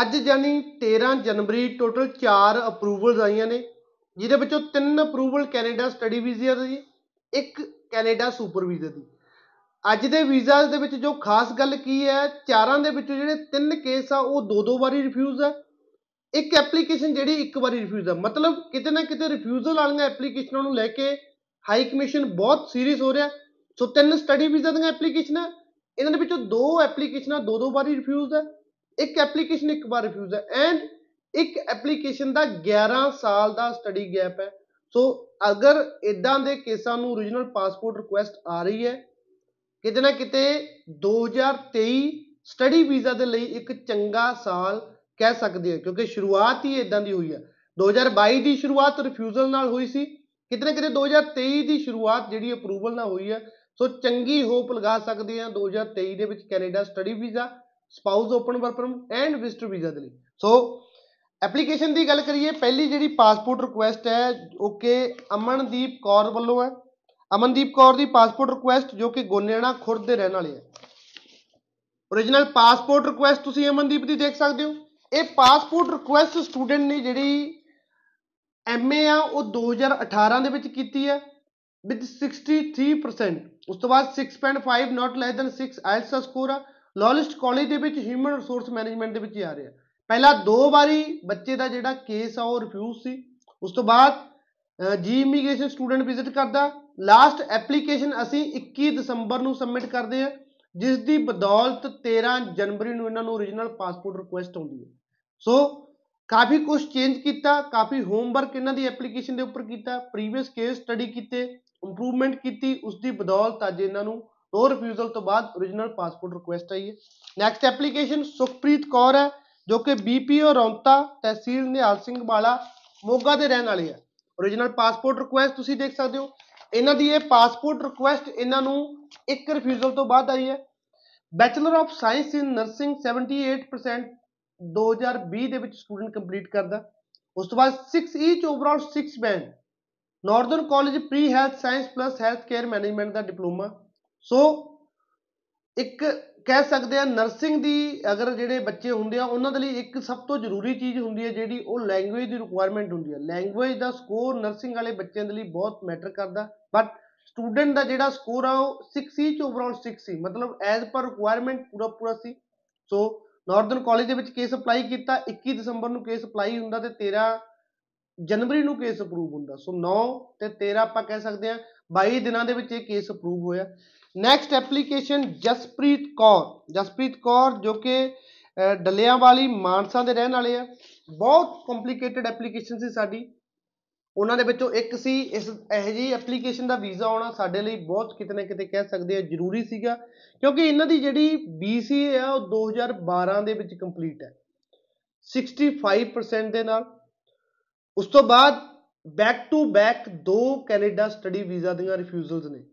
ਅੱਜ ਜਾਨੀ 13 ਜਨਵਰੀ total 4 approvals ਆਈਆਂ ਨੇ, ਜਿਹਦੇ ਵਿੱਚੋਂ 3 ਅਪਰੂਵਲ ਕੈਨੇਡਾ ਸਟੱਡੀ ਵੀਜ਼ਾ ਦੀ, ਇੱਕ ਕੈਨੇਡਾ ਸੁਪਰ ਵੀਜ਼ਾ ਦੀ। ਅੱਜ ਦੇ ਵੀਜ਼ਾਸ ਦੇ ਵਿੱਚ ਜੋ ਖਾਸ ਗੱਲ ਕੀ ਹੈ, ਚਾਰਾਂ ਦੇ ਵਿੱਚੋਂ ਜਿਹੜੇ ਤਿੰਨ ਕੇਸ ਆ, ਉਹ ਦੋ ਦੋ ਵਾਰੀ ਰਿਫਿਊਜ਼ ਆ। ਇੱਕ ਐਪਲੀਕੇਸ਼ਨ ਜਿਹੜੀ ਇੱਕ ਵਾਰੀ ਰਿਫਿਊਜ਼ ਆ। ਮਤਲਬ ਕਿਤੇ ਨਾ ਕਿਤੇ ਰਿਫਿਊਜ਼ਲ ਵਾਲੀਆਂ ਐਪਲੀਕੇਸ਼ਨਾਂ ਨੂੰ ਲੈ ਕੇ ਹਾਈ ਕਮਿਸ਼ਨ ਬਹੁਤ ਸੀਰੀਅਸ ਹੋ ਰਿਹਾ। ਸੋ ਤਿੰਨ ਸਟੱਡੀ ਵੀਜ਼ਾ ਦੀਆਂ ਐਪਲੀਕੇਸ਼ਨਾਂ ਇਹਨਾਂ ਦੇ ਵਿੱਚੋਂ ਦੋ ਐਪਲੀਕੇਸ਼ਨਾਂ ਦੋ ਦੋ ਵਾਰੀ ਰਿਫਿਊਜ਼ ਹੈ, ਇੱਕ ਐਪਲੀਕੇਸ਼ਨ ਇੱਕ ਵਾਰ ਰਿਫਿਊਜ਼ ਹੈ ਐਂਡ ਇੱਕ ਐਪਲੀਕੇਸ਼ਨ ਦਾ 11 ਸਾਲ ਦਾ ਸਟੱਡੀ ਗੈਪ ਹੈ। ਸੋ ਅਗਰ ਇਦਾਂ ਦੇ ਕੇਸਾਂ ਨੂੰ ਓਰੀਜਨਲ ਪਾਸਪੋਰਟ ਰਿਕੁਐਸਟ ਆ ਰਹੀ ਹੈ, ਕਿਤੇ ਨਾ ਕਿਤੇ 2023 ਸਟੱਡੀ ਵੀਜ਼ਾ ਦੇ ਲਈ ਇੱਕ ਚੰਗਾ ਸਾਲ ਕਹਿ ਸਕਦੇ ਹਾਂ, ਕਿਉਂਕਿ ਸ਼ੁਰੂਆਤ ਹੀ ਇਦਾਂ ਦੀ ਹੋਈ ਹੈ। 2022 ਦੀ ਸ਼ੁਰੂਆਤ ਰਿਫਿਊਜ਼ਲ ਨਾਲ ਹੋਈ ਸੀ, ਕਿਤੇ ਨਾ ਕਿਤੇ 2023 ਦੀ ਸ਼ੁਰੂਆਤ ਜਿਹੜੀ ਅਪਰੂਵਲ ਨਾਲ ਹੋਈ ਹੈ ਸੋ ਚੰਗੀ ਹੋਪ ਲਗਾ ਸਕਦੇ ਹਾਂ 2023 ਦੇ ਵਿੱਚ Canada study visa, spouse open work permit and visitor visa ਦੇ ਲਈ। ਸੋ ਐਪਲੀਕੇਸ਼ਨ ਦੀ ਗੱਲ ਕਰੀਏ, ਪਹਿਲੀ ਜਿਹੜੀ ਪਾਸਪੋਰਟ ਰਿਕੁਐਸਟ ਹੈ, ਓਕੇ, ਅਮਨਦੀਪ ਕੌਰ ਵੱਲੋਂ ਹੈ। ਅਮਨਦੀਪ ਕੌਰ ਦੀ ਪਾਸਪੋਰਟ ਰਿਕੁਐਸਟ ਜੋ ਕਿ ਗੋਨੇਣਾ ਖੁਰਦ ਦੇ ਰਹਿਣ ਵਾਲੇ ਹੈ। ਓਰੀਜਨਲ ਪਾਸਪੋਰਟ ਰਿਕੁਐਸਟ ਤੁਸੀਂ ਅਮਨਦੀਪ ਦੀ ਦੇਖ ਸਕਦੇ ਹੋ। ਇਹ ਪਾਸਪੋਰਟ ਰਿਕੁਐਸਟ ਸਟੂਡੈਂਟ ਨੇ ਜਿਹੜੀ ਐਮਏ ਆ ਉਹ 2018 ਦੇ ਵਿੱਚ ਕੀਤੀ ਹੈ। ਵਿਦ 63% ਉਸ ਤੋਂ ਬਾਅਦ 6.5 ਨਾਟ ਲੈਸ ਦੈਨ 6 ਆਇਲਸ ਦਾ ਸਕੋਰ ਆ ਲੌਲਿਸਟ ਕਾਲਜ ਦੇ ਵਿੱਚ ਹਿਊਮਨ ਰਿਸੋਰਸ ਮੈਨੇਜਮੈਂਟ ਦੇ ਵਿੱਚ ਹੀ ਆ ਰਿਹਾ। ਪਹਿਲਾਂ ਦੋ ਵਾਰੀ ਬੱਚੇ ਦਾ ਜਿਹੜਾ ਕੇਸ ਆ, ਉਹ ਰਿਫਿਊਜ਼ ਸੀ। ਉਸ ਤੋਂ ਬਾਅਦ ਜੀ ਇਮੀਗ੍ਰੇਸ਼ਨ ਸਟੂਡੈਂਟ ਵਿਜ਼ਿਟ ਕਰਦਾ। ਲਾਸਟ ਐਪਲੀਕੇਸ਼ਨ ਅਸੀਂ 21 ਦਸੰਬਰ ਨੂੰ ਸਬਮਿਟ ਕਰਦੇ ਆ ਜਿਸ ਦੀ ਬਦੌਲਤ 13 ਜਨਵਰੀ ਨੂੰ ਇਹਨਾਂ ਨੂੰ ਓਰੀਜਨਲ ਪਾਸਪੋਰਟ ਰਿਕੁਐਸਟ ਆਉਂਦੀ ਹੈ। ਸੋ ਕਾਫੀ ਕੁਝ ਚੇਂਜ ਕੀਤਾ, ਕਾਫੀ ਹੋਮਵਰਕ ਇਹਨਾਂ ਦੀ ਐਪਲੀਕੇਸ਼ਨ ਦੇ ਉੱਪਰ ਕੀਤਾ ਪ੍ਰੀਵੀਅਸ ਕੇਸ ਸਟੱਡੀ ਕੀਤੇ। ਇੰਪਰੂਵਮੈਂਟ ਕੀਤੀ ਉਸ ਦੀ ਬਦੌਲਤ ਅੱਜ ਇਹਨਾਂ ਨੂੰ ਨੋ ਰਿਫਿਊਜ਼ਲ ਤੋਂ ਬਾਅਦ ਓਰੀਜਨਲ ਪਾਸਪੋਰਟ ਰਿਕੁਐਸਟ ਆਈ ਹੈ। ਨੈਕਸਟ ਐਪਲੀਕੇਸ਼ਨ ਸੁਖਪ੍ਰੀਤ ਕੌਰ ਹੈ, ਜੋ ਕਿ ਬੀਪੀਓ ਰੌਂਤਾ ਤਹਿਸੀਲ ਨਿਹਾਲ ਸਿੰਘ ਵਾਲਾ ਮੋਗਾ ਦੇ ਰਹਿਣ ਵਾਲੇ ਹੈ। ਓਰੀਜਨਲ ਪਾਸਪੋਰਟ ਰਿਕੁਐਸਟ ਤੁਸੀਂ ਦੇਖ ਸਕਦੇ ਹੋ। ਇਹਨਾਂ ਦੀ ਇਹ ਪਾਸਪੋਰਟ ਰਿਕੁਐਸਟ ਇਹਨਾਂ ਨੂੰ ਇੱਕ ਰਿਫਿਊਜ਼ਲ ਤੋਂ ਬਾਅਦ ਆਈ ਹੈ। Bachelor of science in nursing 78% 2020 ਦੇ ਵਿੱਚ ਸਟੂਡੈਂਟ ਕੰਪਲੀਟ ਕਰਦਾ। ਉਸ ਤੋਂ ਬਾਅਦ 6 each overall 6 band Northern college pre health science plus health care management ਦਾ ਡਿਪਲੋਮਾ ਸੋ ਇੱਕ ਕਹਿ ਸਕਦੇ ਆ ਨਰਸਿੰਗ ਦੀ ਅਗਰ ਜਿਹੜੇ ਬੱਚੇ ਹੁੰਦੇ ਆ, ਉਹਨਾਂ ਦੇ ਲਈ ਇੱਕ ਸਭ ਤੋਂ ਜ਼ਰੂਰੀ ਚੀਜ਼ ਹੁੰਦੀ ਹੈ ਜਿਹੜੀ ਉਹ ਲੈਂਗੁਏਜ ਦੀ ਰਿਕੁਆਇਰਮੈਂਟ ਹੁੰਦੀ ਹੈ। ਲੈਂਗੁਏਜ ਦਾ ਸਕੋਰ ਨਰਸਿੰਗ ਵਾਲੇ ਬੱਚਿਆਂ ਦੇ ਲਈ ਬਹੁਤ ਮੈਟਰ ਕਰਦਾ ਬਟ ਸਟੂਡੈਂਟ ਦਾ ਜਿਹੜਾ ਸਕੋਰ ਆ, ਉਹ 6 ਸੀ ਚ ਓਵਰਆਲ 6 ਸੀ ਮਤਲਬ ਐਜ਼ ਪਰ ਰਿਕੁਆਇਰਮੈਂਟ ਪੂਰਾ ਪੂਰਾ ਸੀ ਸੋ ਨਾਰਥਰਨ ਕਾਲਜ ਦੇ ਵਿੱਚ ਕੇਸ ਅਪਲਾਈ ਕੀਤਾ 21 ਦਸੰਬਰ ਨੂੰ ਕੇਸ ਅਪਲਾਈ ਹੁੰਦਾ ਤੇ 13 ਜਨਵਰੀ ਨੂੰ ਕੇਸ ਅਪਰੂਵ ਹੁੰਦਾ। ਸੋ 9 ਤੇ 13 ਆਪਾਂ ਕਹਿ ਸਕਦੇ ਹਾਂ 22 ਦਿਨਾਂ ਦੇ ਵਿੱਚ ਇਹ ਕੇਸ ਅਪਰੂਵ ਹੋਇਆ। Next application Jaspreet Kaur. Jaspreet Kaur ਜੋ ਕਿ ਡੱਲਿਆਂ ਵਾਲੀ ਮਾਨਸਾ ਦੇ ਰਹਿਣ ਵਾਲੇ ਆ। ਬਹੁਤ ਕੰਪਲਿਕੇਟਡ ਐਪਲੀਕੇਸ਼ਨ ਸੀ ਸਾਡੀ। ਉਹਨਾਂ ਦੇ ਵਿੱਚੋਂ ਇੱਕ ਸੀ। ਇਸ, ਇਹੋ ਜਿਹੀ ਐਪਲੀਕੇਸ਼ਨ ਦਾ ਵੀਜ਼ਾ ਆਉਣਾ ਸਾਡੇ ਲਈ ਬਹੁਤ ਕਿਤੇ ਨਾ ਕਿਤੇ ਕਹਿ ਸਕਦੇ ਆ ਜ਼ਰੂਰੀ ਸੀਗਾ। ਕਿਉਂਕਿ ਇਹਨਾਂ ਦੀ ਜਿਹੜੀ BCA ਆ, ਉਹ 2012 ਦੇ ਵਿੱਚ ਕੰਪਲੀਟ ਹੈ। 65% ਦੇ ਨਾਲ ਉਸ ਤੋਂ ਬਾਅਦ ਬੈਕ ਟੂ ਬੈਕ ਦੋ ਕੈਨੇਡਾ ਸਟੱਡੀ ਵੀਜ਼ਾ ਦੀਆਂ ਰਿਫਿਊਜ਼ਲਸ ਨੇ।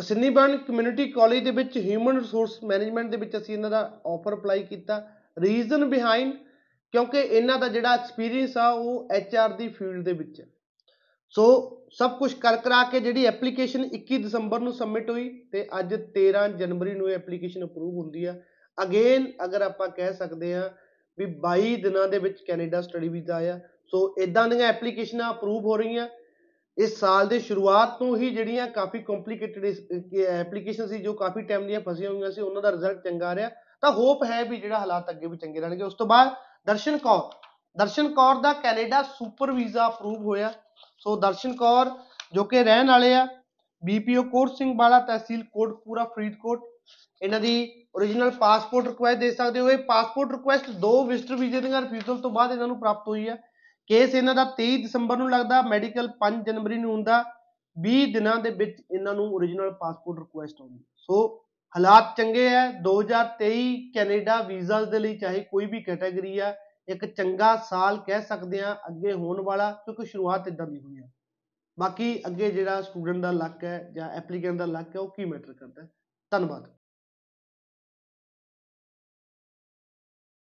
ਸਿਨੀਬਰਨ ਕਮਿਊਨਿਟੀ ਕਾਲਜ ਦੇ ਵਿੱਚ ਹਿਊਮਨ ਰਿਸੋਰਸ ਮੈਨੇਜਮੈਂਟ ਦੇ ਵਿੱਚ ਅਸੀਂ ਇਹਨਾਂ ਦਾ ਆਫਰ ਅਪਲਾਈ ਕੀਤਾ। ਰੀਜ਼ਨ ਬਿਹਾਈਂਡ ਕਿਉਂਕਿ ਇਹਨਾਂ ਦਾ ਜਿਹੜਾ ਐਕਸਪੀਰੀਅੰਸ ਆ ਉਹ ਆਰ ਦੀ ਫੀਲਡ ਦੇ ਵਿੱਚ। ਹੈ ਸੋ ਸਭ ਕੁਝ ਕਰ ਕਰਾ ਕੇ ਜਿਹੜੀ ਐਪਲੀਕੇਸ਼ਨ 21 ਦਸੰਬਰ ਨੂੰ ਸਬਮਿਟ ਹੋਈ ਤੇ ਅੱਜ 13 ਜਨਵਰੀ ਨੂੰ ਇਹ ਐਪਲੀਕੇਸ਼ਨ ਅਪਰੂਵ ਹੁੰਦੀ ਆ। ਅਗੇਨ ਅਗਰ ਆਪਾਂ ਕਹਿ ਸਕਦੇ ਆ ਵੀ 22 ਦਿਨਾਂ ਦੇ ਵਿੱਚ ਕੈਨੇਡਾ ਸਟੱਡੀ ਵੀਜ਼ਾ ਆਇਆ। ਸੋ ਇਦਾਂ ਦੀਆਂ ਐਪਲੀਕੇਸ਼ਨਾਂ ਅਪਰੂਵ ਹੋ ਰਹੀਆਂ। ਇਸ ਸਾਲ ਦੇ ਸ਼ੁਰੂਆਤ ਤੋਂ ਹੀ ਜਿਹੜੀਆਂ ਕਾਫੀ ਕੰਪਲਿਕੇਟਡ ਐਪਲੀਕੇਸ਼ਨ ਸੀ, ਜੋ ਕਾਫੀ ਟਾਈਮ ਦੀਆਂ ਫਸੀਆਂ ਹੋਈਆਂ ਸੀ, ਉਹਨਾਂ ਦਾ ਰਿਜ਼ਲਟ ਚੰਗਾ ਆ ਰਿਹਾ। ਤਾਂ ਹੋਪ ਹੈ ਵੀ ਜਿਹੜਾ ਹਾਲਾਤ ਅੱਗੇ ਵੀ ਚੰਗੇ ਰਹਿਣਗੇ। ਉਸ ਤੋਂ ਬਾਅਦ ਦਰਸ਼ਨ ਕੌਰ ਦਰਸ਼ਨ ਕੌਰ ਦਾ ਕੈਨੇਡਾ ਸੁਪਰ ਵੀਜ਼ਾ ਅਪਰੂਵ ਹੋਇਆ। ਸੋ ਦਰਸ਼ਨ ਕੌਰ ਜੋ ਕਿ ਰਹਿਣ ਵਾਲੇ ਆ ਬੀਪੀਓ ਕੋਟ ਸਿੰਘ ਵਾਲਾ ਤਹਿਸੀਲ ਕੋਟਪੂਰਾ ਫਰੀਦਕੋਟ। ਇਹਨਾਂ ਦੀ origignal ਪਾਸਪੋਰਟ ਰਿਕੁਐਸਟ ਦੇ ਸਕਦੇ ਹੋ। ਇਹ ਪਾਸਪੋਰਟ ਰਿਕੁਐਸਟ ਦੋ ਵਿਜ਼ਟਰ ਵੀਜ਼ੇ ਦੀਆਂ ਰਿਫਿਊਜ਼ਲ ਤੋਂ ਬਾਅਦ ਇਹਨਾਂ ਨੂੰ ਪ੍ਰਾਪਤ ਹੋਈ ਹੈ। ਕੇਸ ਇਹਨਾਂ ਦਾ 23 ਦਸੰਬਰ ਨੂੰ ਲੱਗਦਾ ਮੈਡੀਕਲ 5 ਜਨਵਰੀ ਨੂੰ ਹੁੰਦਾ। 20 ਦਿਨਾਂ ਦੇ ਵਿੱਚ ਇਹਨਾਂ ਨੂੰ origignal ਪਾਸਪੋਰਟ ਰਿਕੁਐਸਟ ਆਉਂਦੀ ਸੋ ਹਾਲਾਤ ਚੰਗੇ ਹੈ। 2023 ਕੈਨੇਡਾ ਵੀਜ਼ਾਸ ਦੇ ਲਈ ਚਾਹੇ ਕੋਈ ਵੀ ਕੈਟਾਗਰੀ ਆ ਇੱਕ ਚੰਗਾ ਸਾਲ ਕਹਿ ਸਕਦੇ ਆ ਅੱਗੇ ਹੋਣ ਵਾਲਾ, ਕਿਉਂਕਿ ਸ਼ੁਰੂਆਤ ਇਦਾਂ ਦੀ ਹੋਈ ਹੈ। ਬਾਕੀ ਅੱਗੇ ਜਿਹੜਾ ਸਟੂਡੈਂਟ ਦਾ ਲੱਕ ਹੈ ਜਾਂ ਐਪਲੀਕੈਂਟ ਦਾ ਲੱਕ ਹੈ, ਉਹ ਕੀ ਮੈਟਰ ਕਰਦਾ ਹੈ? ਧੰਨਵਾਦ।